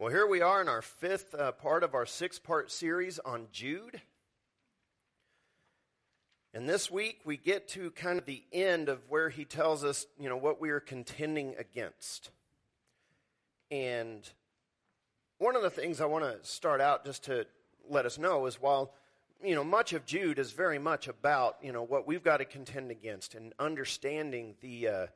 Well, here we are in our fifth uh, part of our six part series on Jude. And this week we get to kind of the end of where he tells us, you know, what we are contending against. And one of the things I want to start out just to let us know is while, you know, much of Jude is very much about, you know, what we've got to contend against and understanding the, uh,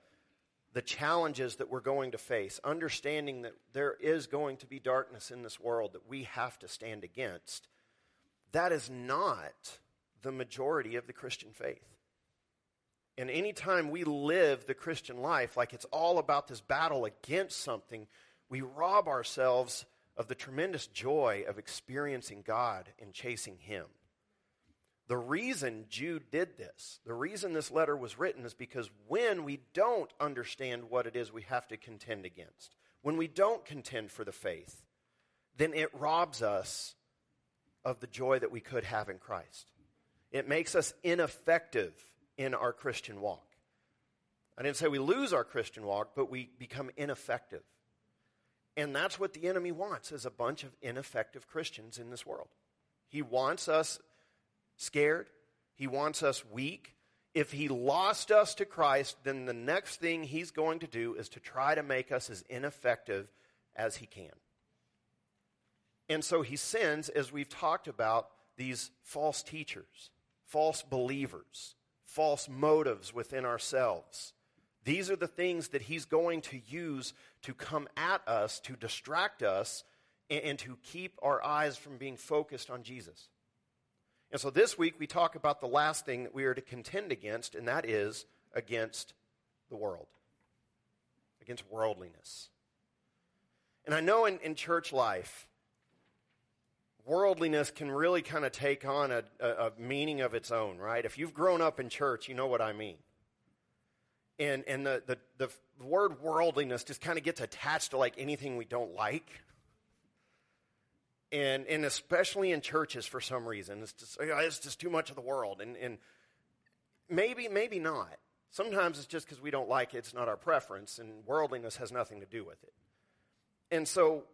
the challenges that we're going to face, understanding that there is going to be darkness in this world that we have to stand against, that is not the majority of the Christian faith. And anytime we live the Christian life like it's all about this battle against something, we rob ourselves of the tremendous joy of experiencing God and chasing Him. The reason Jude did this, the reason this letter was written, is because when we don't understand what it is we have to contend against, when we don't contend for the faith, then it robs us of the joy that we could have in Christ. It makes us ineffective in our Christian walk. I didn't say we lose our Christian walk, but we become ineffective. And that's what the enemy wants is a bunch of ineffective Christians in this world. He wants us scared. He wants us weak. If he lost us to Christ, then the next thing he's going to do is to try to make us as ineffective as he can. And so he sends, as we've talked about, these false teachers, false believers, false motives within ourselves. These are the things that he's going to use to come at us, to distract us, and, to keep our eyes from being focused on Jesus. And so this week we talk about the last thing that we are to contend against, and that is against the world, against worldliness. And I know in, in church life, worldliness can really kind of take on a, a, a, meaning of its own, right? If you've grown up in church, you know what I mean. And, and the, the, the word worldliness just kind of gets attached to like anything we don't like and, and especially in churches for some reason. It's just, it's just too much of the world. And, and maybe, maybe not. Sometimes it's just because we don't like it, it's not our preference, and worldliness has nothing to do with it. And so,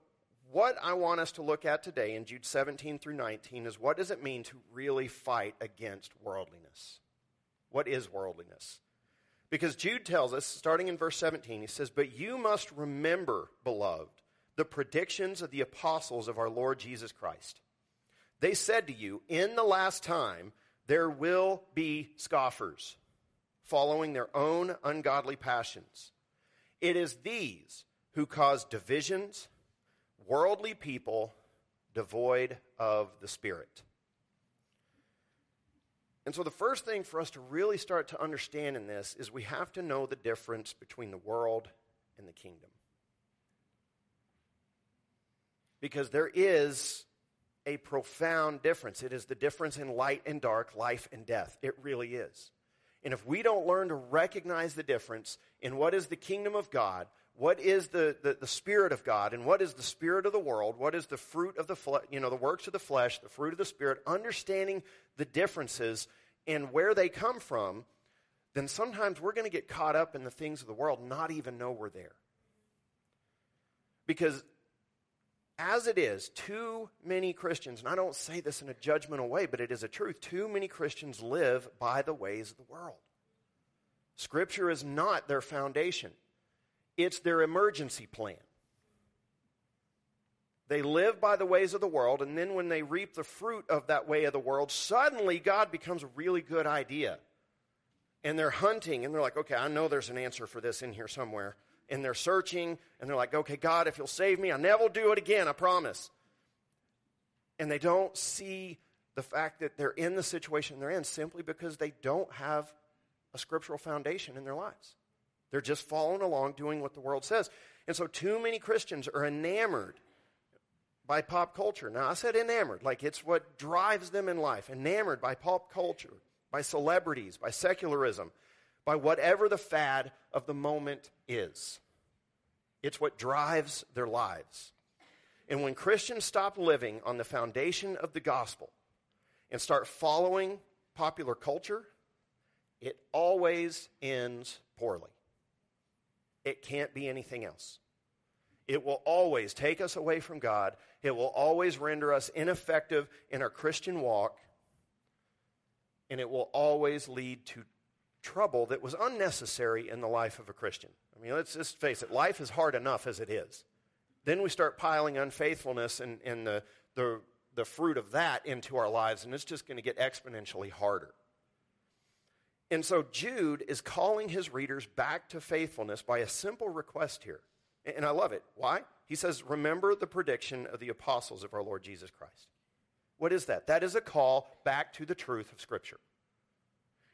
what I want us to look at today in Jude 17 through 19 is what does it mean to really fight against worldliness? What is worldliness? Because Jude tells us, starting in verse 17, he says, But you must remember, beloved, the predictions of the apostles of our Lord Jesus Christ. They said to you, In the last time, there will be scoffers, following their own ungodly passions. It is these who cause divisions, worldly people devoid of the Spirit. And so, the first thing for us to really start to understand in this is we have to know the difference between the world and the kingdom. Because there is a profound difference. It is the difference in light and dark, life and death. It really is. And if we don't learn to recognize the difference in what is the kingdom of God, what is the, the, the spirit of God, and what is the spirit of the world, what is the fruit of the you know, the works of the flesh, the fruit of the spirit, understanding the differences and where they come from, then sometimes we're going to get caught up in the things of the world, not even know we're there. Because as it is, too many Christians, and I don't say this in a judgmental way, but it is a truth, too many Christians live by the ways of the world. Scripture is not their foundation, it's their emergency plan. They live by the ways of the world, and then when they reap the fruit of that way of the world, suddenly God becomes a really good idea. And they're hunting, and they're like, okay, I know there's an answer for this in here somewhere and they're searching and they're like, okay, God, if you'll save me, I'll never do it again, I promise. And they don't see the fact that they're in the situation they're in simply because they don't have a scriptural foundation in their lives. They're just following along doing what the world says. And so, too many Christians are enamored by pop culture. Now, I said enamored, like it's what drives them in life. Enamored by pop culture, by celebrities, by secularism by whatever the fad of the moment is. It's what drives their lives. And when Christians stop living on the foundation of the gospel and start following popular culture, it always ends poorly. It can't be anything else. It will always take us away from God. It will always render us ineffective in our Christian walk. And it will always lead to trouble that was unnecessary in the life of a Christian. I mean, let's just face it, life is hard enough as it is. Then we start piling unfaithfulness and, and the, the, the fruit of that into our lives, and it's just going to get exponentially harder. And so Jude is calling his readers back to faithfulness by a simple request here. And I love it. Why? He says, Remember the prediction of the apostles of our Lord Jesus Christ. What is that? That is a call back to the truth of Scripture.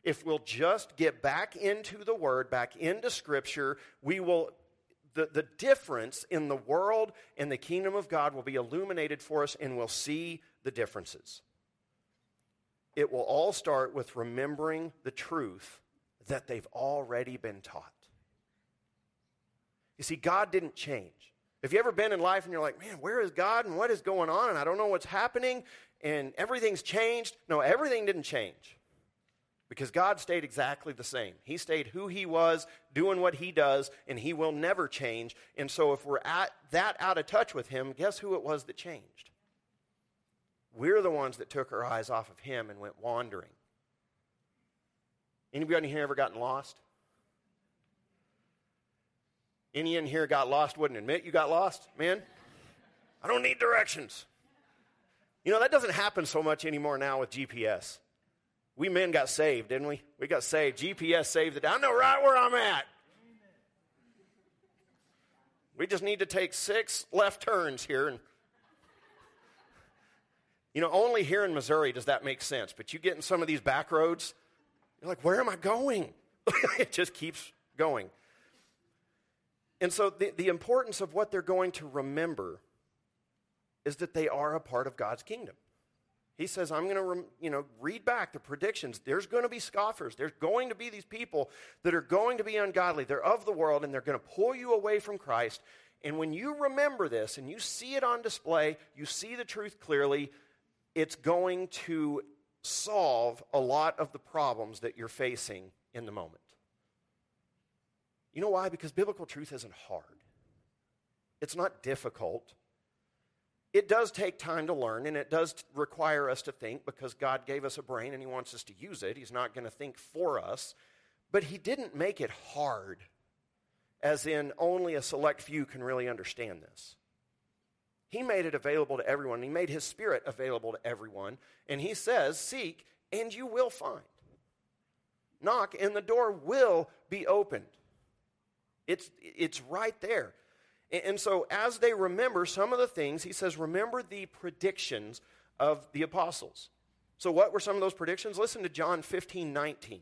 If we'll just get back into the Word, back into Scripture, we will, the, the difference in the world and the kingdom of God will be illuminated for us and we'll see the differences. It will all start with remembering the truth that they've already been taught. You see, God didn't change. Have you ever been in life and you're like, man, where is God and what is going on? And I don't know what's happening and everything's changed. No, everything didn't change because God stayed exactly the same. He stayed who He was, doing what He does, and He will never change. And so if we're at that out of touch with Him, guess who it was that changed? We're the ones that took our eyes off of Him and went wandering. Anybody in here ever gotten lost? Any in here got lost wouldn't admit you got lost, man? I don't need directions. You know, that doesn't happen so much anymore now with GPS. We men got saved, didn't we? We got saved. GPS saved it. I know right where I'm at. We just need to take six left turns here. And, you know, only here in Missouri does that make sense. But you get in some of these back roads, you're like, where am I going? it just keeps going. And so the, the importance of what they're going to remember is that they are a part of God's kingdom. He says, I'm going to, you know, read back the predictions. There's going to be scoffers. There's going to be these people that are going to be ungodly. They're of the world, and they're going to pull you away from Christ. And when you remember this and you see it on display, you see the truth clearly, it's going to solve a lot of the problems that you're facing in the moment. You know why? Because biblical truth isn't hard, it's not difficult. It does take time to learn, and it does require us to think because God gave us a brain and He wants us to use it. He's not going to think for us. But He didn't make it hard, as in only a select few can really understand this. He made it available to everyone. He made His Spirit available to everyone. And He says, Seek, and you will find. Knock, and the door will be opened. It's, it's right there. And so, as they remember some of the things, he says, remember the predictions of the apostles. So, what were some of those predictions? Listen to John 15 19.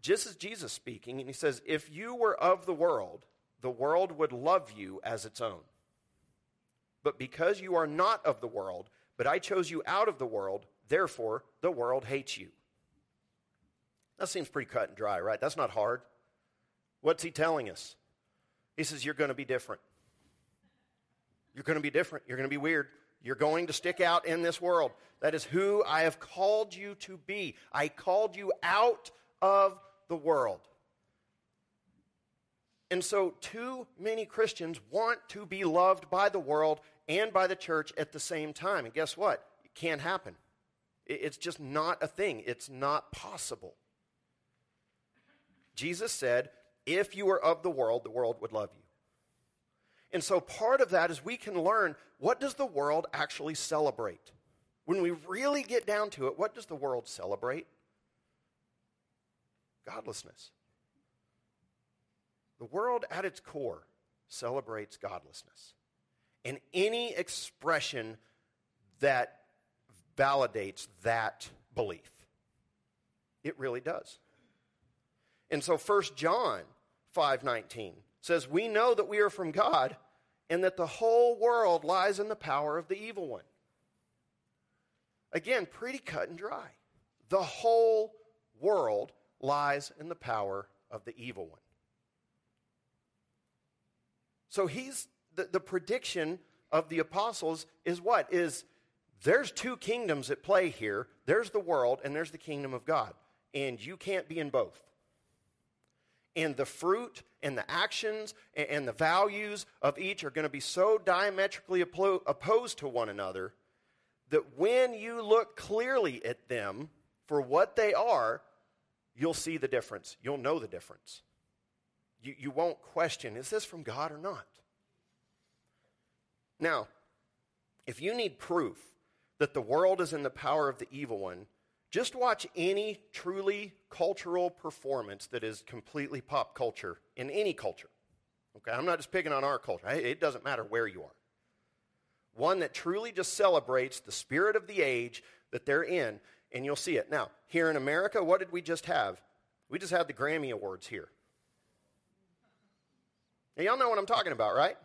Just as Jesus speaking, and he says, If you were of the world, the world would love you as its own. But because you are not of the world, but I chose you out of the world, therefore the world hates you. That seems pretty cut and dry, right? That's not hard. What's he telling us? He says, You're going to be different. You're going to be different. You're going to be weird. You're going to stick out in this world. That is who I have called you to be. I called you out of the world. And so, too many Christians want to be loved by the world and by the church at the same time. And guess what? It can't happen. It's just not a thing, it's not possible. Jesus said, if you were of the world, the world would love you. And so part of that is we can learn what does the world actually celebrate? When we really get down to it, what does the world celebrate? Godlessness. The world at its core celebrates godlessness. And any expression that validates that belief. It really does. And so First John 5:19 says, "We know that we are from God and that the whole world lies in the power of the evil one." Again, pretty cut and dry. The whole world lies in the power of the evil one. So he's the, the prediction of the apostles is what? Is there's two kingdoms at play here. There's the world and there's the kingdom of God. And you can't be in both. And the fruit and the actions and the values of each are going to be so diametrically opposed to one another that when you look clearly at them for what they are, you'll see the difference. You'll know the difference. You, you won't question is this from God or not? Now, if you need proof that the world is in the power of the evil one, just watch any truly cultural performance that is completely pop culture in any culture. Okay, I'm not just picking on our culture. It doesn't matter where you are. One that truly just celebrates the spirit of the age that they're in, and you'll see it. Now, here in America, what did we just have? We just had the Grammy Awards here. Now, y'all know what I'm talking about, right?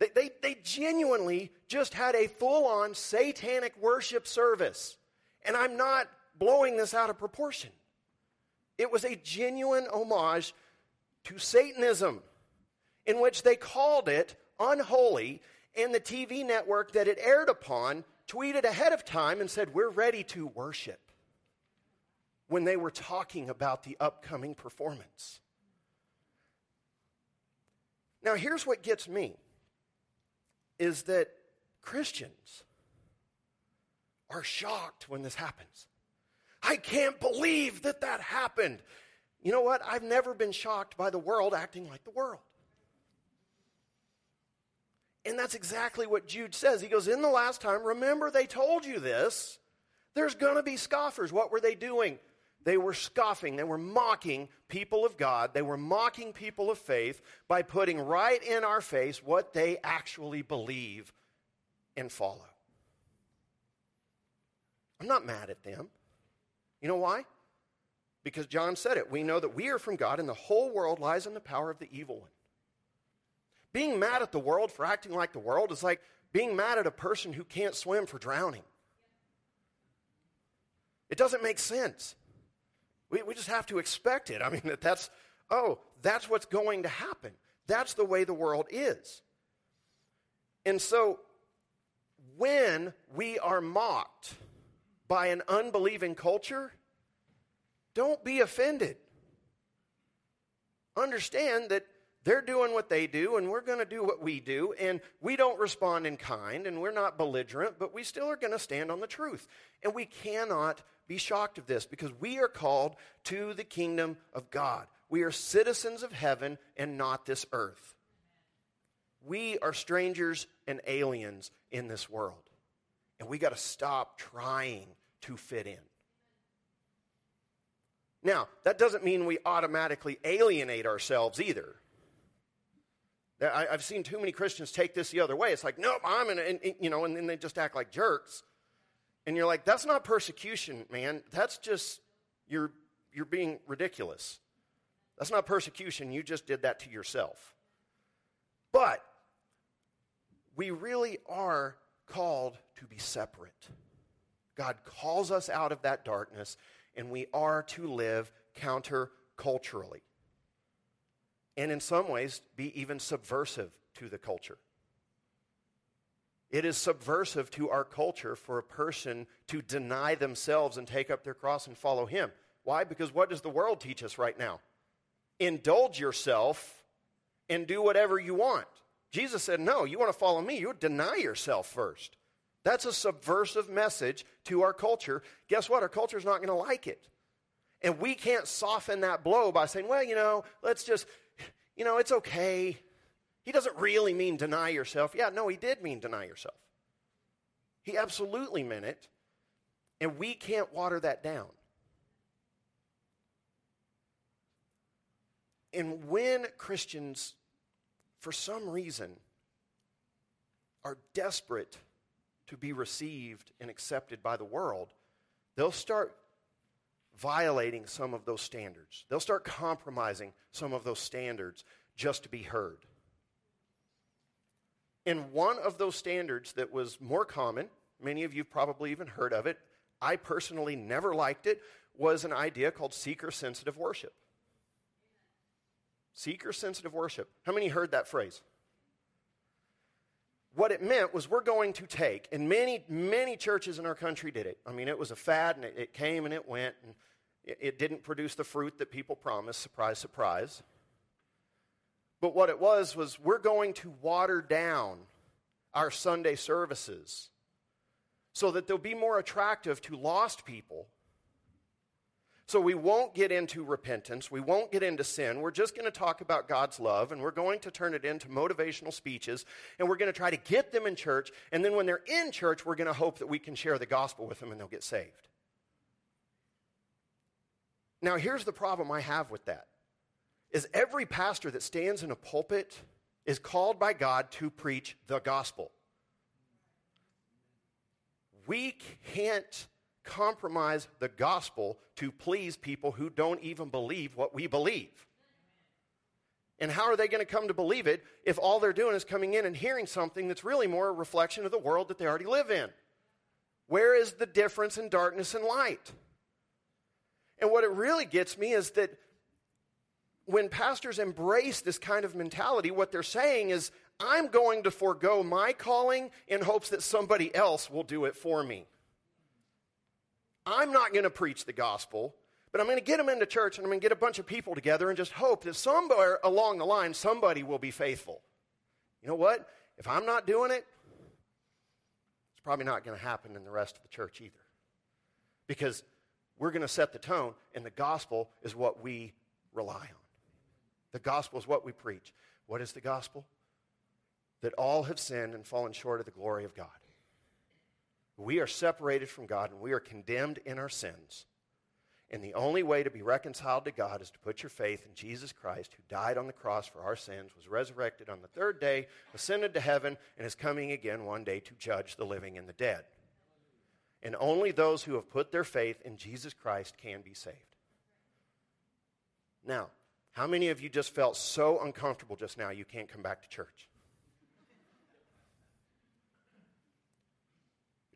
They, they, they genuinely just had a full on satanic worship service. And I'm not blowing this out of proportion. It was a genuine homage to Satanism, in which they called it unholy, and the TV network that it aired upon tweeted ahead of time and said, We're ready to worship when they were talking about the upcoming performance. Now, here's what gets me is that Christians are shocked when this happens. I can't believe that that happened. You know what? I've never been shocked by the world acting like the world. And that's exactly what Jude says. He goes, In the last time, remember they told you this. There's going to be scoffers. What were they doing? They were scoffing. They were mocking people of God. They were mocking people of faith by putting right in our face what they actually believe and follow. I'm not mad at them. You know why? Because John said it. We know that we are from God and the whole world lies in the power of the evil one. Being mad at the world for acting like the world is like being mad at a person who can't swim for drowning. It doesn't make sense. We, we just have to expect it. I mean, that that's, oh, that's what's going to happen. That's the way the world is. And so, when we are mocked, by an unbelieving culture, don't be offended. Understand that they're doing what they do, and we're going to do what we do, and we don't respond in kind, and we're not belligerent, but we still are going to stand on the truth. And we cannot be shocked of this because we are called to the kingdom of God. We are citizens of heaven and not this earth. We are strangers and aliens in this world. And we got to stop trying to fit in. Now, that doesn't mean we automatically alienate ourselves either. I, have seen too many Christians take this the other way. It's like, nope, I'm in, and, you know, and then they just act like jerks. And you're like, that's not persecution, man. That's just, you're, you're being ridiculous. That's not persecution. You just did that to yourself. But we really are called to be separate. God calls us out of that darkness, and we are to live counterculturally. And in some ways, be even subversive to the culture. It is subversive to our culture for a person to deny themselves and take up their cross and follow Him. Why? Because what does the world teach us right now? Indulge yourself and do whatever you want. Jesus said, No, you want to follow me, you deny yourself first. That's a subversive message to our culture. Guess what? Our culture is not going to like it. And we can't soften that blow by saying, well, you know, let's just, you know, it's okay. He doesn't really mean deny yourself. Yeah, no, he did mean deny yourself. He absolutely meant it. And we can't water that down. And when Christians, for some reason, are desperate to be received and accepted by the world, they'll start violating some of those standards. They'll start compromising some of those standards just to be heard. And one of those standards that was more common, many of you probably even heard of it, I personally never liked it, was an idea called seeker sensitive worship. Seeker sensitive worship. How many heard that phrase? what it meant was we're going to take, and many, many churches in our country did it. I mean, it was a fad and it, it came and it went. And It didn't produce the fruit that people promised. Surprise, surprise. But what it was, was we're going to water down our Sunday services so that they'll be more attractive to lost people. So we won't get into repentance. We won't get into sin. We're just going to talk about God's love and we're going to turn it into motivational speeches and we're going to try to get them in church. And then when they're in church, we're going to hope that we can share the gospel with them and they'll get saved. Now, here's the problem I have with that. Is every pastor that stands in a pulpit is called by God to preach the gospel. We can't compromise the gospel to please people who don't even believe what we believe. And how are they going to come to believe it if all they're doing is coming in and hearing something that's really more a reflection of the world that they already live in? Where is the difference in darkness and light? And what it really gets me is that when pastors embrace this kind of mentality, what they're saying is, I'm going to forego my calling in hopes that somebody else will do it for me. I'm not going to preach the gospel, but I'm going to get them into church and I'm going to get a bunch of people together and just hope that somewhere along the line somebody will be faithful. You know what? If I'm not doing it, it's probably not going to happen in the rest of the church either. Because we're going to set the tone, and the gospel is what we rely on. The gospel is what we preach. What is the gospel? That all have sinned and fallen short of the glory of God. We are separated from God and we are condemned in our sins. And the only way to be reconciled to God is to put your faith in Jesus Christ, who died on the cross for our sins, was resurrected on the third day, ascended to heaven, and is coming again one day to judge the living and the dead. And only those who have put their faith in Jesus Christ can be saved. Now, how many of you just felt so uncomfortable just now you can't come back to church?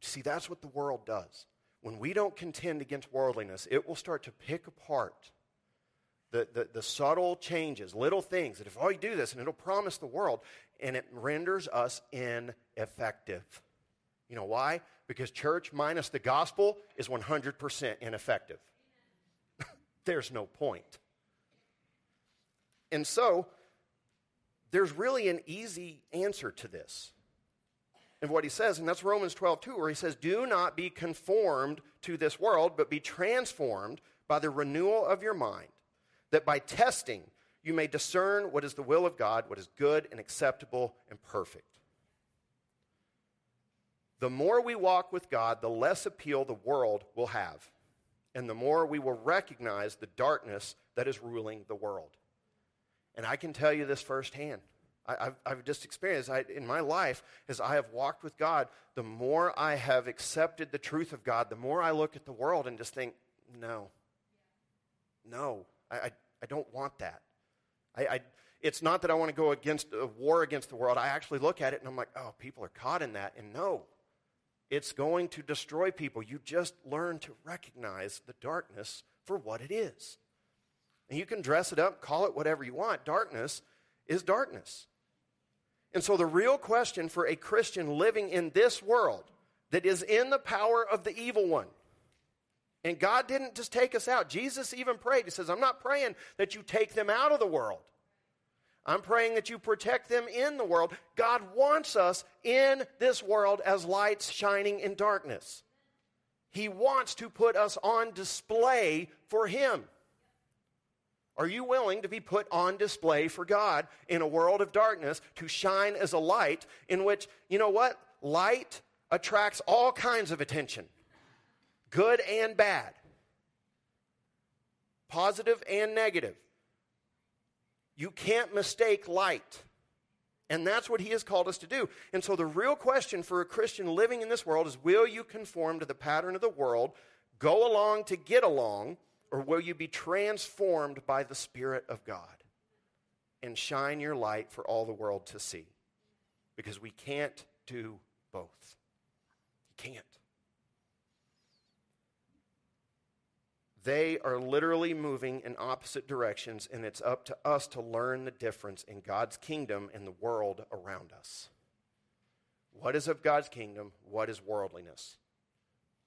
See, that's what the world does. When we don't contend against worldliness, it will start to pick apart the, the, the, subtle changes, little things that if you do this and it'll promise the world, and it renders us ineffective. You know why? Because church minus the gospel is 100% ineffective. There's no point. And so, there's really an easy answer to this. And what he says, and that's Romans 12, 2, where he says, Do not be conformed to this world, but be transformed by the renewal of your mind, that by testing you may discern what is the will of God, what is good and acceptable and perfect. The more we walk with God, the less appeal the world will have, and the more we will recognize the darkness that is ruling the world. And I can tell you this firsthand. I, have I've just experienced I, in my life as I have walked with God, the more I have accepted the truth of God, the more I look at the world and just think, no, no, I, I, I don't want that. I, I, it's not that I want to go against a war against the world. I actually look at it and I'm like, oh, people are caught in that. And no, it's going to destroy people. You just learn to recognize the darkness for what it is. And you can dress it up, call it whatever you want. Darkness is darkness. And so, the real question for a Christian living in this world that is in the power of the evil one, and God didn't just take us out. Jesus even prayed. He says, I'm not praying that you take them out of the world. I'm praying that you protect them in the world. God wants us in this world as lights shining in darkness. He wants to put us on display for Him. Are you willing to be put on display for God in a world of darkness to shine as a light in which, you know what? Light attracts all kinds of attention, good and bad, positive and negative. You can't mistake light. And that's what he has called us to do. And so the real question for a Christian living in this world is will you conform to the pattern of the world, go along to get along, or will you be transformed by the Spirit of God and shine your light for all the world to see? Because we can't do both. You can't. They are literally moving in opposite directions, and it's up to us to learn the difference in God's kingdom and the world around us. What is of God's kingdom? What is worldliness?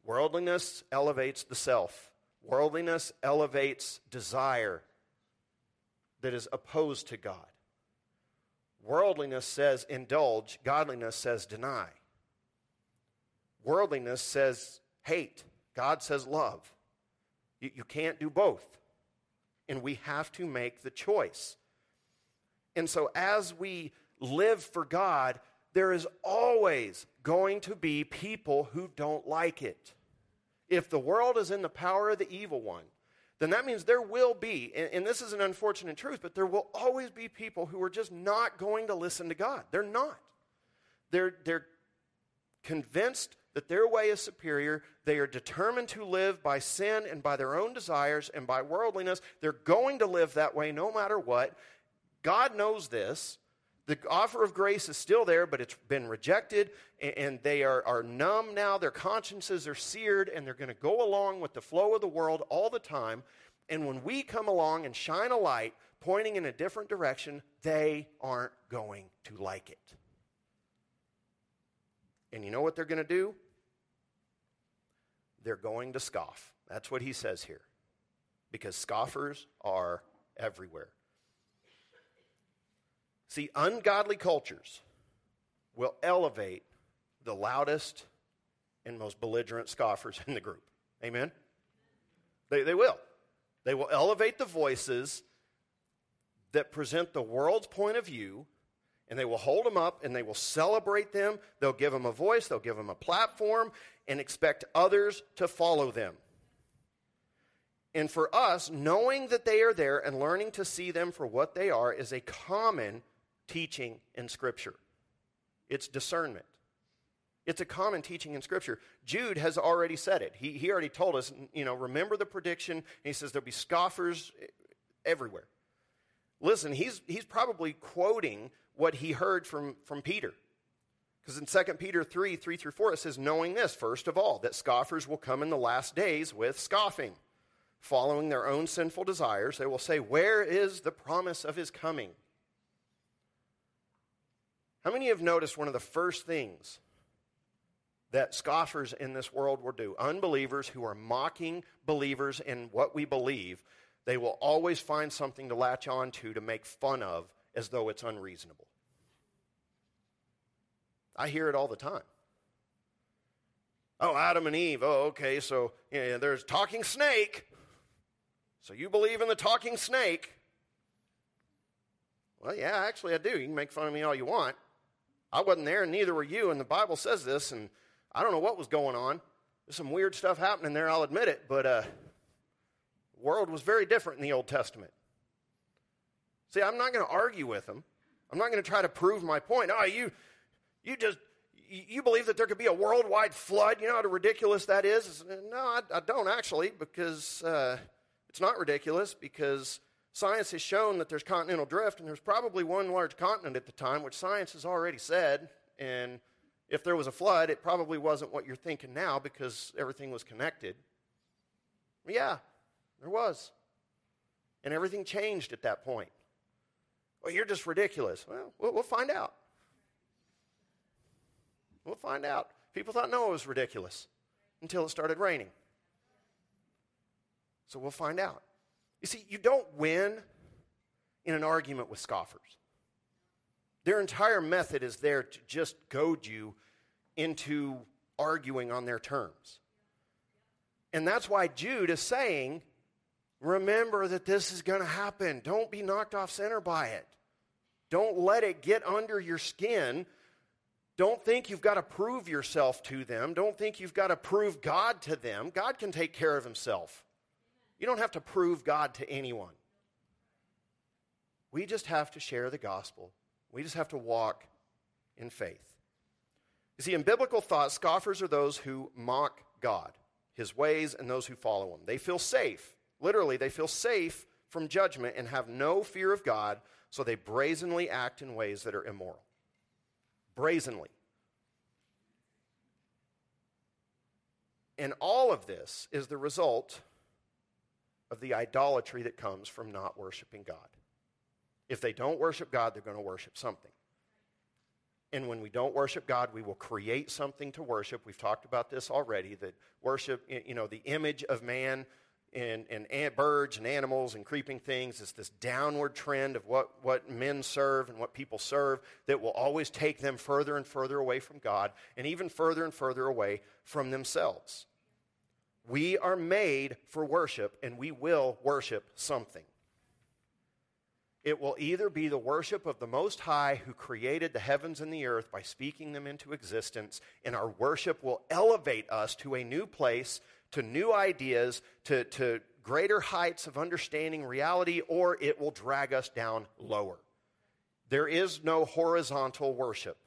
Worldliness elevates the self. Worldliness elevates desire that is opposed to God. Worldliness says indulge, godliness says deny. Worldliness says hate, God says love. You, you can't do both. And we have to make the choice. And so, as we live for God, there is always going to be people who don't like it. If the world is in the power of the evil one, then that means there will be, and, and, this is an unfortunate truth, but there will always be people who are just not going to listen to God. They're not. They're, they're convinced that their way is superior. They are determined to live by sin and by their own desires and by worldliness. They're going to live that way no matter what. God knows this. The offer of grace is still there, but it's been rejected, and they are, are numb now. Their consciences are seared, and they're going to go along with the flow of the world all the time. And when we come along and shine a light pointing in a different direction, they aren't going to like it. And you know what they're going to do? They're going to scoff. That's what he says here. Because scoffers are everywhere. See, ungodly cultures will elevate the loudest and most belligerent scoffers in the group. Amen? They, they will. They will elevate the voices that present the world's point of view, and they will hold them up and they will celebrate them. They'll give them a voice, they'll give them a platform, and expect others to follow them. And for us, knowing that they are there and learning to see them for what they are is a common teaching in Scripture. It's discernment. It's a common teaching in Scripture. Jude has already said it. He, he already told us, you know, remember the prediction. he says there'll be scoffers everywhere. Listen, he's, he's probably quoting what he heard from, from Peter. Because in 2 Peter 3 3 through 4, it says, Knowing this, first of all, that scoffers will come in the last days with scoffing. Following their own sinful desires, they will say, Where is the promise of his coming? How many have noticed one of the first things that scoffers in this world will do? Unbelievers who are mocking believers in what we believe, they will always find something to latch on to to make fun of as though it's unreasonable. I hear it all the time. Oh, Adam and Eve. Oh, okay, so yeah, there's talking snake. So you believe in the talking snake? Well, yeah, actually I do. You can make fun of me all you want. I wasn't there, and neither were you, and the Bible says this, and I don't know what was going on. There's some weird stuff happening there, I'll admit it, but uh, the world was very different in the Old Testament. See, I'm not going to argue with them. I'm not going to try to prove my point. Oh, you, you just, you believe that there could be a worldwide flood. You know how ridiculous that is? No, I, I don't actually, because uh, it's not ridiculous, because Science has shown that there's continental drift, and there's probably one large continent at the time, which science has already said. And if there was a flood, it probably wasn't what you're thinking now because everything was connected. Yeah, there was. And everything changed at that point. Well, you're just ridiculous. Well, we'll find out. We'll find out. People thought Noah was ridiculous until it started raining. So we'll find out. You see, you don't win in an argument with scoffers. Their entire method is there to just goad you into arguing on their terms. And that's why Jude is saying, remember that this is going to happen. Don't be knocked off center by it. Don't let it get under your skin. Don't think you've got to prove yourself to them. Don't think you've got to prove God to them. God can take care of himself. You don't have to prove God to anyone. We just have to share the gospel. We just have to walk in faith. You see, in biblical thought, scoffers are those who mock God, his ways, and those who follow him. They feel safe. Literally, they feel safe from judgment and have no fear of God, so they brazenly act in ways that are immoral. Brazenly. And all of this is the result of the idolatry that comes from not worshiping God. If they don't worship God, they're going to worship something. And when we don't worship God, we will create something to worship. We've talked about this already that worship, you know, the image of man and, and birds and animals and creeping things is this downward trend of what, what men serve and what people serve that will always take them further and further away from God and even further and further away from themselves. We are made for worship and we will worship something. It will either be the worship of the Most High who created the heavens and the earth by speaking them into existence, and our worship will elevate us to a new place to new ideas, to, to greater heights of understanding reality, or it will drag us down lower. There is no horizontal worship.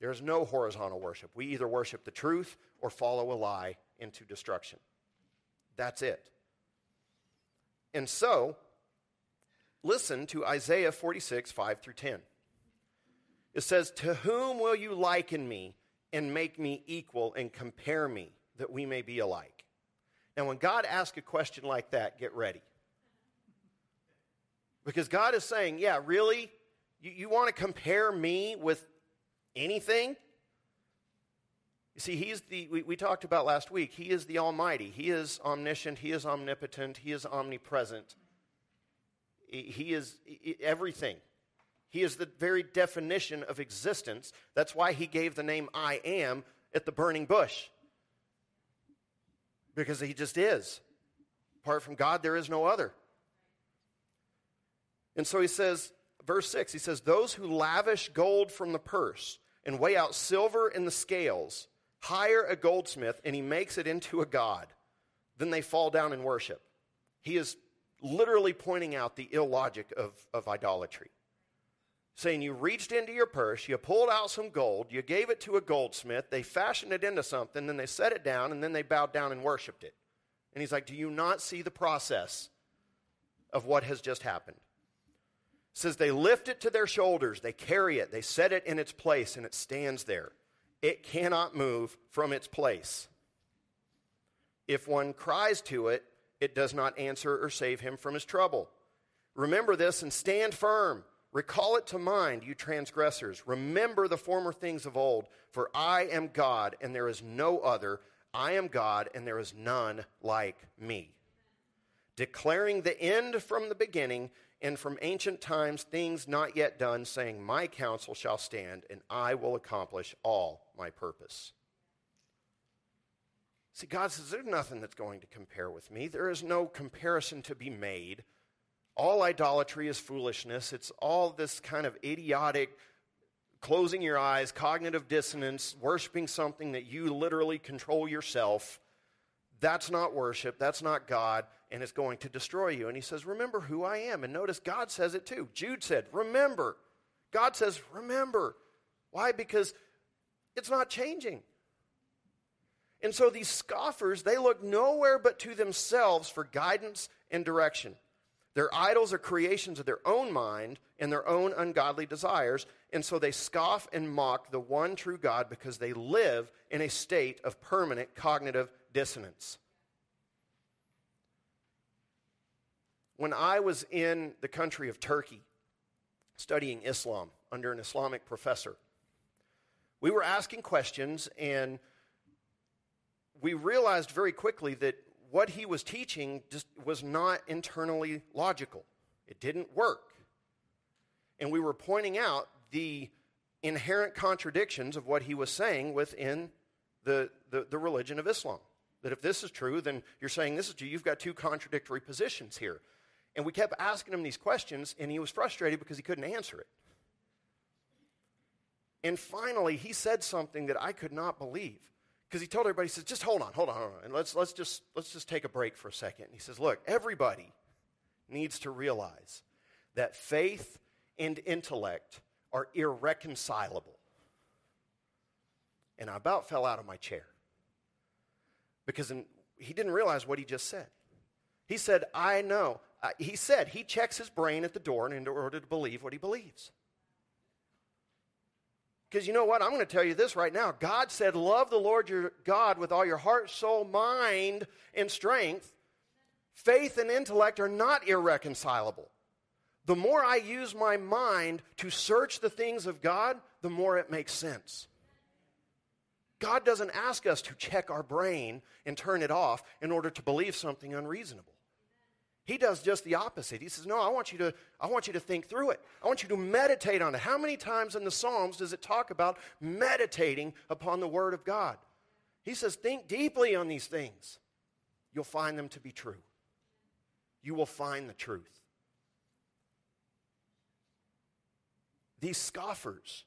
There's no horizontal worship. We either worship the truth or follow a lie into destruction. That's it. And so, listen to Isaiah 46, 5 through 10. It says, To whom will you liken me and make me equal and compare me? that we may be alike. Now, when God asks a question like that, get ready. Because God is saying, yeah, really? You, you want to compare me with anything? You see, he's the, we, we talked about last week, he is the Almighty. He is omniscient, he is omnipotent, he is omnipresent. He, is everything. He is the very definition of existence. That's why he gave the name I am at the burning bush because he just is. Apart from God, there is no other. And so he says, verse 6, he says, Those who lavish gold from the purse and weigh out silver in the scales hire a goldsmith and he makes it into a god. Then they fall down and worship. He is literally pointing out the illogic of, of idolatry saying you reached into your purse, you pulled out some gold, you gave it to a goldsmith, they fashioned it into something, then they set it down, and then they bowed down and worshiped it. And he's like, Do you not see the process of what has just happened? Says they lift it to their shoulders, they carry it, they set it in its place, and it stands there. It cannot move from its place. If one cries to it, it does not answer or save him from his trouble. Remember this and stand firm. Recall it to mind, you transgressors. Remember the former things of old, for I am God, and there is no other. I am God, and there is none like me. Declaring the end from the beginning, and from ancient times things not yet done, saying, My counsel shall stand, and I will accomplish all my purpose. See, God says, There's nothing that's going to compare with me. There is no comparison to be made all idolatry is foolishness. It's all this kind of idiotic, closing your eyes, cognitive dissonance, worshiping something that you literally control yourself. That's not worship. That's not God, and it's going to destroy you. And he says, Remember who I am. And notice God says it too. Jude said, Remember. God says, Remember. Why? Because it's not changing. And so these scoffers, they look nowhere but to themselves for guidance and direction. Their idols are creations of their own mind and their own ungodly desires, and so they scoff and mock the one true God because they live in a state of permanent cognitive dissonance. When I was in the country of Turkey studying Islam under an Islamic professor, we were asking questions and we realized very quickly that what he was teaching just was not internally logical. It didn't work. And we were pointing out the inherent contradictions of what he was saying within the, the, the, religion of Islam. That if this is true, then you're saying this is true. You've got two contradictory positions here. And we kept asking him these questions, and he was frustrated because he couldn't answer it. And finally, he said something that I could not believe because he told everybody, he says, just hold on, hold on, hold on, and let's, let's, just, let's just take a break for a second. And he says, look, everybody needs to realize that faith and intellect are irreconcilable. And I about fell out of my chair because in, he didn't realize what he just said. He said, I know. Uh, he said he checks his brain at the door in order to believe what he believes. Because you know what? I'm going to tell you this right now. God said, Love the Lord your God with all your heart, soul, mind, and strength. Faith and intellect are not irreconcilable. The more I use my mind to search the things of God, the more it makes sense. God doesn't ask us to check our brain and turn it off in order to believe something unreasonable. He does just the opposite. He says, "No, I want you to I want you to think through it. I want you to meditate on it." How many times in the Psalms does it talk about meditating upon the word of God? He says, "Think deeply on these things. You'll find them to be true. You will find the truth." These scoffers,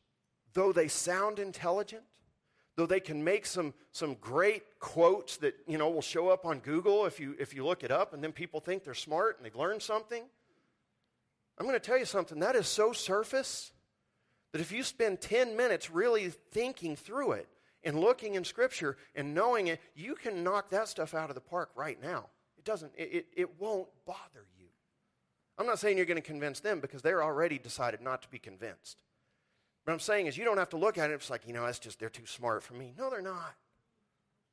though they sound intelligent, though they can make some, some great quotes that you know will show up on google if you, if you look it up and then people think they're smart and they've learned something. I'm going to tell you something that is so surface that if you spend 10 minutes really thinking through it and looking in scripture and knowing it you can knock that stuff out of the park right now. It doesn't it, it, it won't bother you. I'm not saying you're going to convince them because they're already decided not to be convinced what I'm saying is, you don't have to look at it. It's like, you know, that's just, they're too smart for me. No, they're not.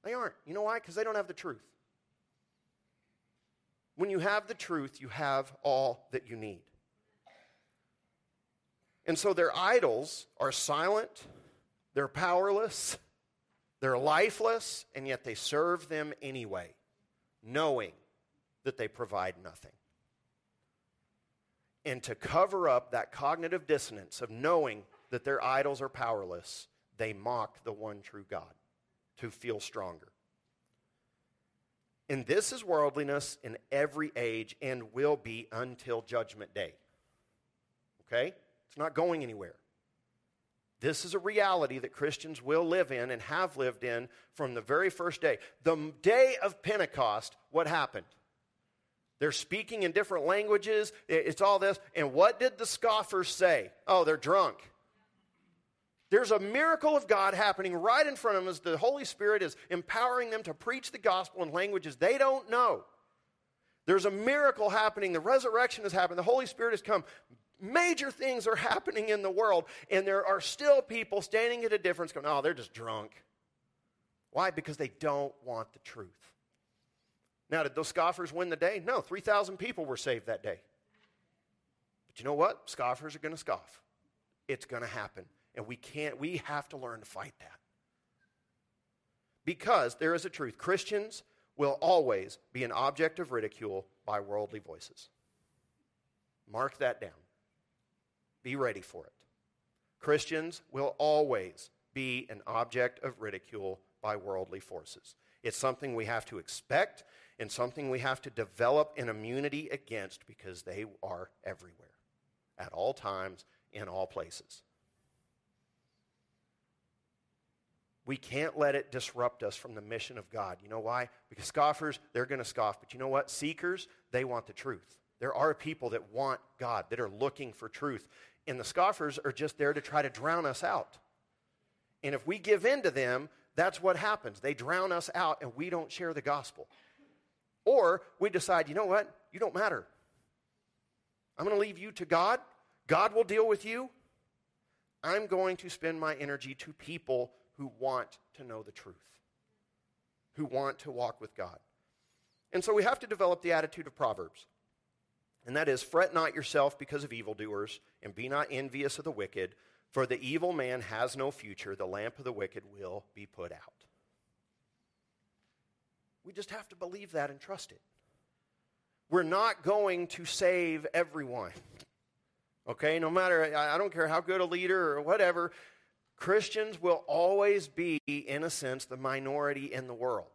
They aren't. You know why? Because they don't have the truth. When you have the truth, you have all that you need. And so their idols are silent, they're powerless, they're lifeless, and yet they serve them anyway, knowing that they provide nothing. And to cover up that cognitive dissonance of knowing that their idols are powerless, they mock the one true God to feel stronger. And this is worldliness in every age and will be until judgment day. Okay? It's not going anywhere. This is a reality that Christians will live in and have lived in from the very first day. The day of Pentecost, what happened? They're speaking in different languages. It's all this. And what did the scoffers say? Oh, they're drunk. There's a miracle of God happening right in front of as the Holy Spirit is empowering them to preach the gospel in languages they don't know. There's a miracle happening. The resurrection has happened. The Holy Spirit has come. Major things are happening in the world, and there are still people standing at a difference going, oh, they're just drunk. Why? Because they don't want the truth. Now, did those scoffers win the day? No, 3,000 people were saved that day. But you know what? Scoffers are going to scoff. It's going to happen. And we can't, we have to learn to fight that. Because there is a truth Christians will always be an object of ridicule by worldly voices. Mark that down. Be ready for it. Christians will always be an object of ridicule by worldly forces. It's something we have to expect and something we have to develop an immunity against because they are everywhere, at all times, in all places. We can't let it disrupt us from the mission of God. You know why? Because scoffers, they're going to scoff. But you know what? Seekers, they want the truth. There are people that want God, that are looking for truth. And the scoffers are just there to try to drown us out. And if we give in to them, that's what happens. They drown us out and we don't share the gospel. Or we decide, you know what? You don't matter. I'm going to leave you to God. God will deal with you. I'm going to spend my energy to people who want to know the truth, who want to walk with God. And so we have to develop the attitude of Proverbs. And that is, fret not yourself because of evildoers, and be not envious of the wicked, for the evil man has no future. The lamp of the wicked will be put out. We just have to believe that and trust it. We're not going to save everyone. Okay, no matter, I don't care how good a leader or whatever, Christians will always be, in a sense, the minority in the world.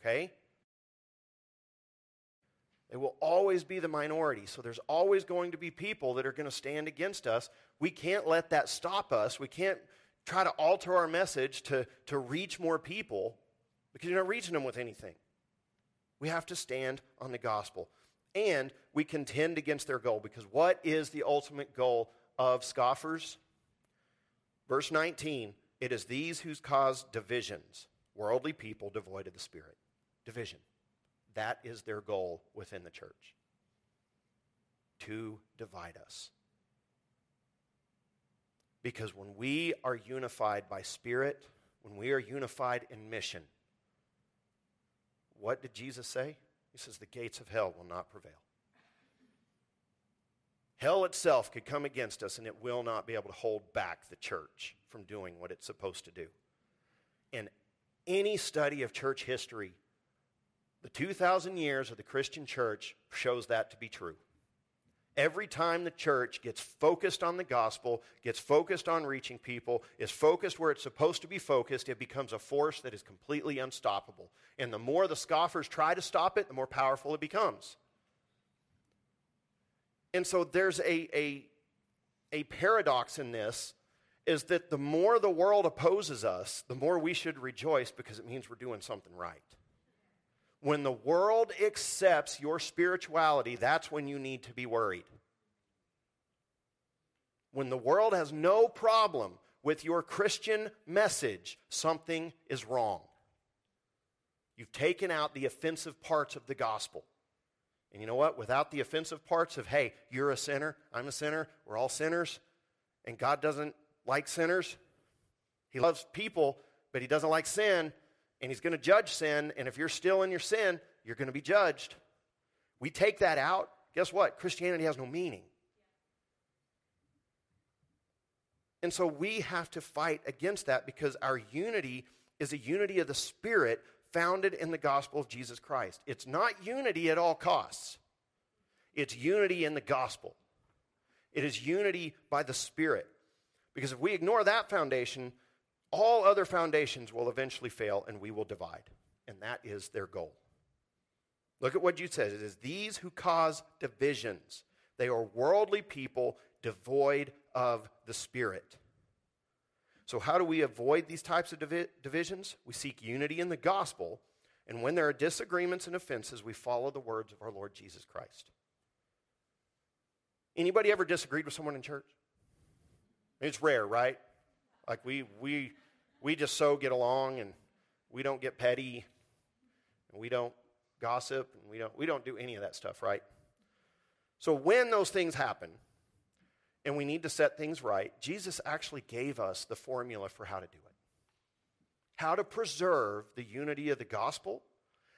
Okay? They will always be the minority. So there's always going to be people that are going to stand against us. We can't let that stop us. We can't try to alter our message to, to reach more people because you're not reaching them with anything. We have to stand on the gospel. And we contend against their goal because what is the ultimate goal of scoffers? Verse 19 it is these who cause divisions, worldly people devoid of the Spirit. Division. That is their goal within the church to divide us. Because when we are unified by Spirit, when we are unified in mission, what did Jesus say? He says, The gates of hell will not prevail. Hell itself could come against us and it will not be able to hold back the church from doing what it's supposed to do. in any study of church history, the 2,000 years of the Christian church shows that to be true. Every time the church gets focused on the gospel, gets focused on reaching people, is focused where it's supposed to be focused, it becomes a force that is completely unstoppable. And the more the scoffers try to stop it, the more powerful it becomes. And so there's a, a, a paradox in this is that the more the world opposes us, the more we should rejoice because it means we're doing something right. When the world accepts your spirituality, that's when you need to be worried. When the world has no problem with your Christian message, something is wrong. You've taken out the offensive parts of the gospel. And you know what? Without the offensive parts of, hey, you're a sinner, I'm a sinner, we're all sinners, and God doesn't like sinners. He loves people, but He doesn't like sin and he's going to judge sin. And if you're still in your sin, you're going to be judged. We take that out. Guess what? Christianity has no meaning. And so we have to fight against that because our unity is a unity of the Spirit founded in the gospel of Jesus Christ. It's not unity at all costs, it's unity in the gospel. It is unity by the Spirit. Because if we ignore that foundation, all other foundations will eventually fail and we will divide. And that is their goal. Look at what Jude says it is these who cause divisions. They are worldly people devoid of the Spirit. So, how do we avoid these types of divi- divisions? We seek unity in the gospel, and when there are disagreements and offenses, we follow the words of our Lord Jesus Christ. Anybody ever disagreed with someone in church? It's rare, right? Like we we we just so get along and we don't get petty and we don't gossip and we don't we don't do any of that stuff, right? So when those things happen and we need to set things right, Jesus actually gave us the formula for how to do it. How to preserve the unity of the gospel,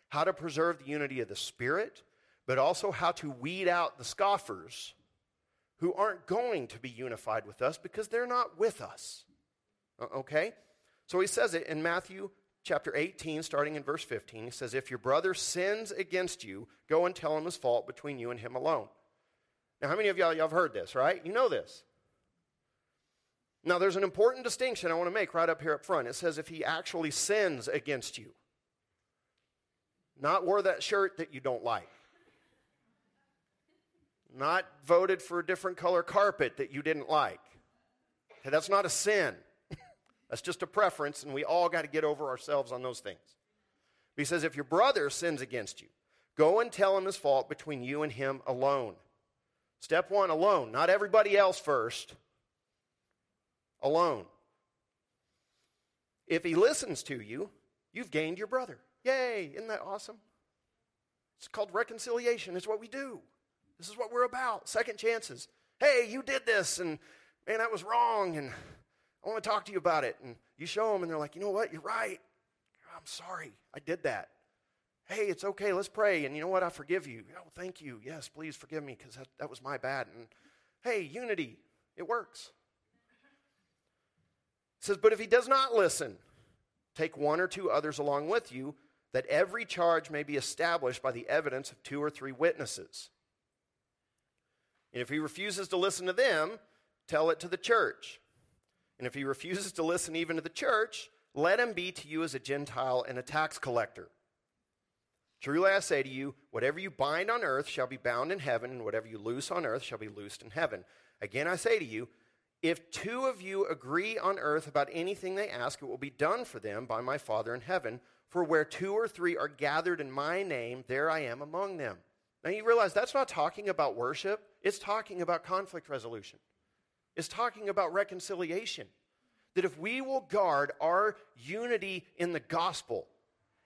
how to preserve the unity of the spirit, but also how to weed out the scoffers who aren't going to be unified with us because they're not with us. Uh, okay? So he says it in Matthew chapter 18, starting in verse 15. He says, If your brother sins against you, go and tell him his fault between you and him alone. Now, how many of y'all, y'all have heard this, right? You know this. Now, there's an important distinction I want to make right up here up front. It says, if he actually sins against you, not wore that shirt that you don't like, not voted for a different color carpet that you didn't like. Okay, that's not a sin. That's just a preference, and we all got to get over ourselves on those things. He says, if your brother sins against you, go and tell him his fault between you and him alone. Step one, alone. Not everybody else first. Alone. If he listens to you, you've gained your brother. Yay! Isn't that awesome? It's called reconciliation. It's what we do. This is what we're about. Second chances. Hey, you did this, and man, that was wrong, and I want to talk to you about it. And you show them, and they're like, you know what? You're right. I'm sorry. I did that. Hey, it's okay. Let's pray. And you know what? I forgive you. Oh, thank you. Yes, please forgive me because that, that was my bad. And hey, unity. It works. It says, but if he does not listen, take one or two others along with you, that every charge may be established by the evidence of two or three witnesses. And if he refuses to listen to them, tell it to the church. And if he refuses to listen even to the church, let him be to you as a Gentile and a tax collector. Truly I say to you, whatever you bind on earth shall be bound in heaven, and whatever you loose on earth shall be loosed in heaven. Again I say to you, if two of you agree on earth about anything they ask, it will be done for them by my Father in heaven. For where two or three are gathered in my name, there I am among them. Now you realize that's not talking about worship, it's talking about conflict resolution it's talking about reconciliation. That if we will guard our unity in the gospel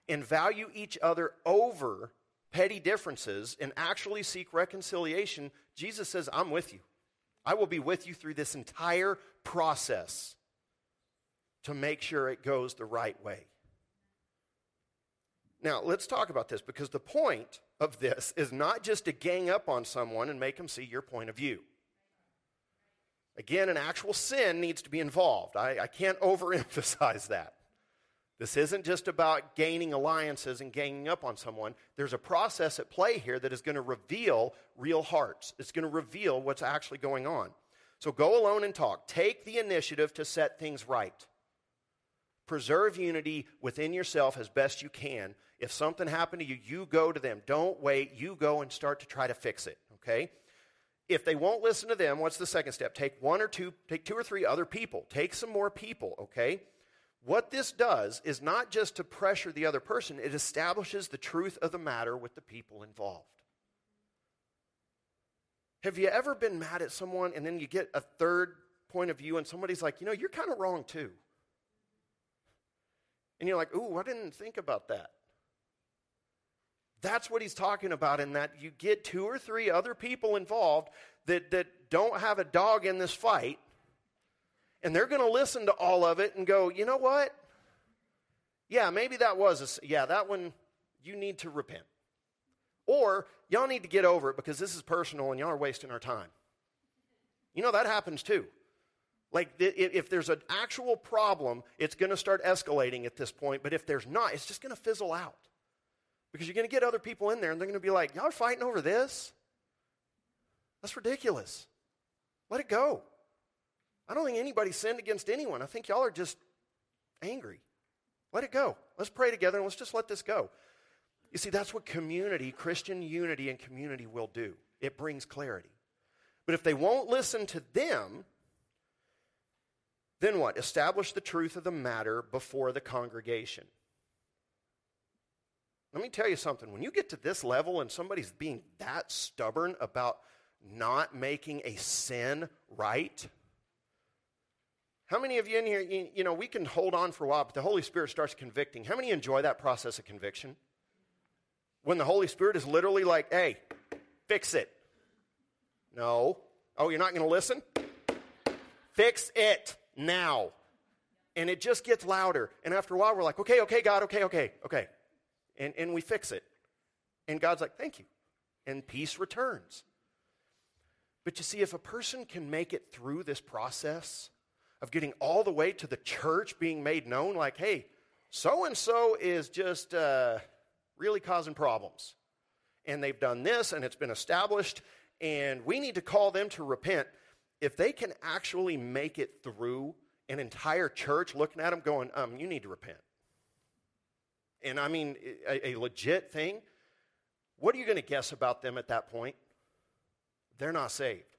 and value each other over petty differences and actually seek reconciliation, Jesus says, I'm with you. I will be with you through this entire process to make sure it goes the right way. Now, let's talk about this because the point of this is not just to gang up on someone and make them see your point of view. Again, an actual sin needs to be involved. I, I can't overemphasize that. This isn't just about gaining alliances and ganging up on someone. There's a process at play here that is going to reveal real hearts. It's going to reveal what's actually going on. So go alone and talk. Take the initiative to set things right. Preserve unity within yourself as best you can. If something happened to you, you go to them. Don't wait. You go and start to try to fix it, okay? If they won't listen to them, what's the second step? Take one or two, take two or three other people. Take some more people, okay? What this does is not just to pressure the other person, it establishes the truth of the matter with the people involved. Have you ever been mad at someone and then you get a third point of view and somebody's like, you know, you're kind of wrong too? And you're like, ooh, I didn't think about that. That's what he's talking about in that you get two or three other people involved that, that don't have a dog in this fight and they're going to listen to all of it and go, you know what? Yeah, maybe that was a, yeah, that one, you need to repent. Or y'all need to get over it because this is personal and y'all are wasting our time. You know, that happens too. Like, if there's an actual problem, it's going to start escalating at this point. But if there's not, it's just going to fizzle out. Because you're going to get other people in there and they're going to be like, y'all are fighting over this? That's ridiculous. Let it go. I don't think anybody sinned against anyone. I think y'all are just angry. Let it go. Let's pray together and let's just let this go. You see, that's what community, Christian unity and community will do. It brings clarity. But if they won't listen to them, then what? Establish the truth of the matter before the congregation. Let me tell you something. When you get to this level and somebody's being that stubborn about not making a sin right, how many of you in here, you, you, know, we can hold on for a while, but the Holy Spirit starts convicting. How many enjoy that process of conviction? When the Holy Spirit is literally like, hey, fix it. No. Oh, you're not going to listen? Fix it now. And it just gets louder. And after a while, we're like, okay, okay, God, okay, okay, okay. And, and we fix it. And God's like, thank you. And peace returns. But you see, if a person can make it through this process, of getting all the way to the church being made known like, hey, so and so is just uh, really causing problems. And they've done this and it's been established, and we need to call them to repent. If they can actually make it through an entire church looking at them going, um, you need to repent. And I mean, a, a legit thing, what are you going to guess about them at that point? They're not saved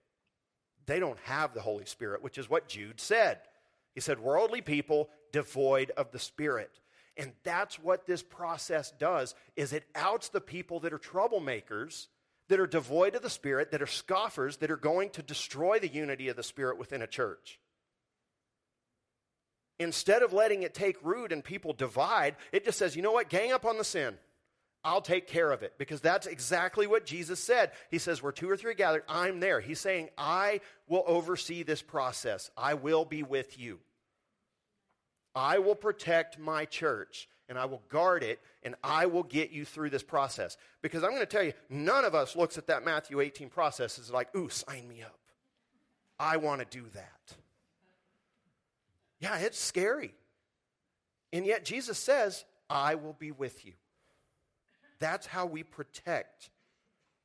they don't have the Holy Spirit, which is what Jude said. He said, worldly people devoid of the Spirit. And that's what this process does is it outs the people that are troublemakers, that are devoid of the Spirit, that are scoffers, that are going to destroy the unity of the Spirit within a church. Instead of letting it take root and people divide, it just says, you know what, gang up on the sin. I'll take care of it because that's exactly what Jesus said. He says, Where two or three gathered, I'm there. He's saying, I will oversee this process, I will be with you. I will protect my church and I will guard it and I will get you through this process. Because I'm going to tell you, none of us looks at that Matthew 18 process as like, ooh, sign me up. I want to do that. Yeah, it's scary. And yet Jesus says, I will be with you. That's how we protect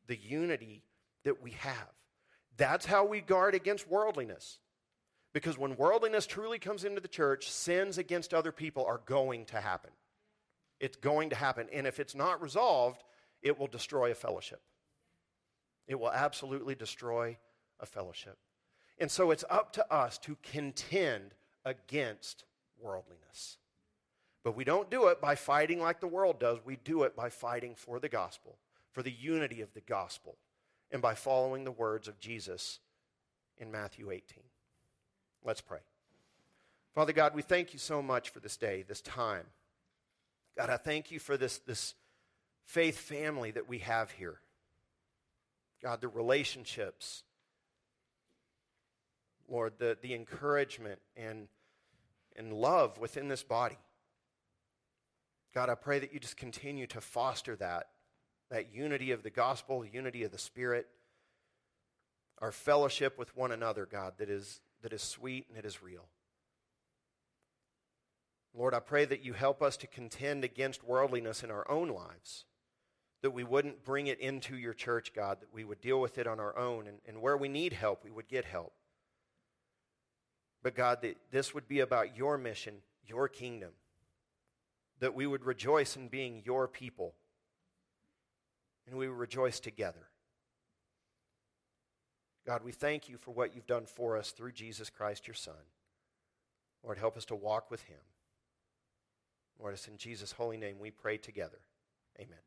the unity that we have. That's how we guard against worldliness. Because when worldliness truly comes into the church, sins against other people are going to happen. It's going to happen. And if it's not resolved, it will destroy a fellowship. It will absolutely destroy a fellowship. And so it's up to us to contend against worldliness. But we don't do it by fighting like the world does. We do it by fighting for the gospel, for the unity of the gospel, and by following the words of Jesus in Matthew 18. Let's pray. Father God, we thank you so much for this day, this time. God, I thank you for this, this faith family that we have here. God, the relationships, Lord, the, the encouragement and, and love within this body. God, I pray that you just continue to foster that, that unity of the gospel, the unity of the Spirit, our fellowship with one another, God, that is, that is sweet and it is real. Lord, I pray that you help us to contend against worldliness in our own lives, that we wouldn't bring it into your church, God, that we would deal with it on our own, and, and where we need help, we would get help. But God, that this would be about your mission, your kingdom, that we would rejoice in being your people, and we rejoice together. God, we thank you for what you've done for us through Jesus Christ, your Son. Lord, help us to walk with him. Lord, it's in Jesus' holy name we pray together. Amen.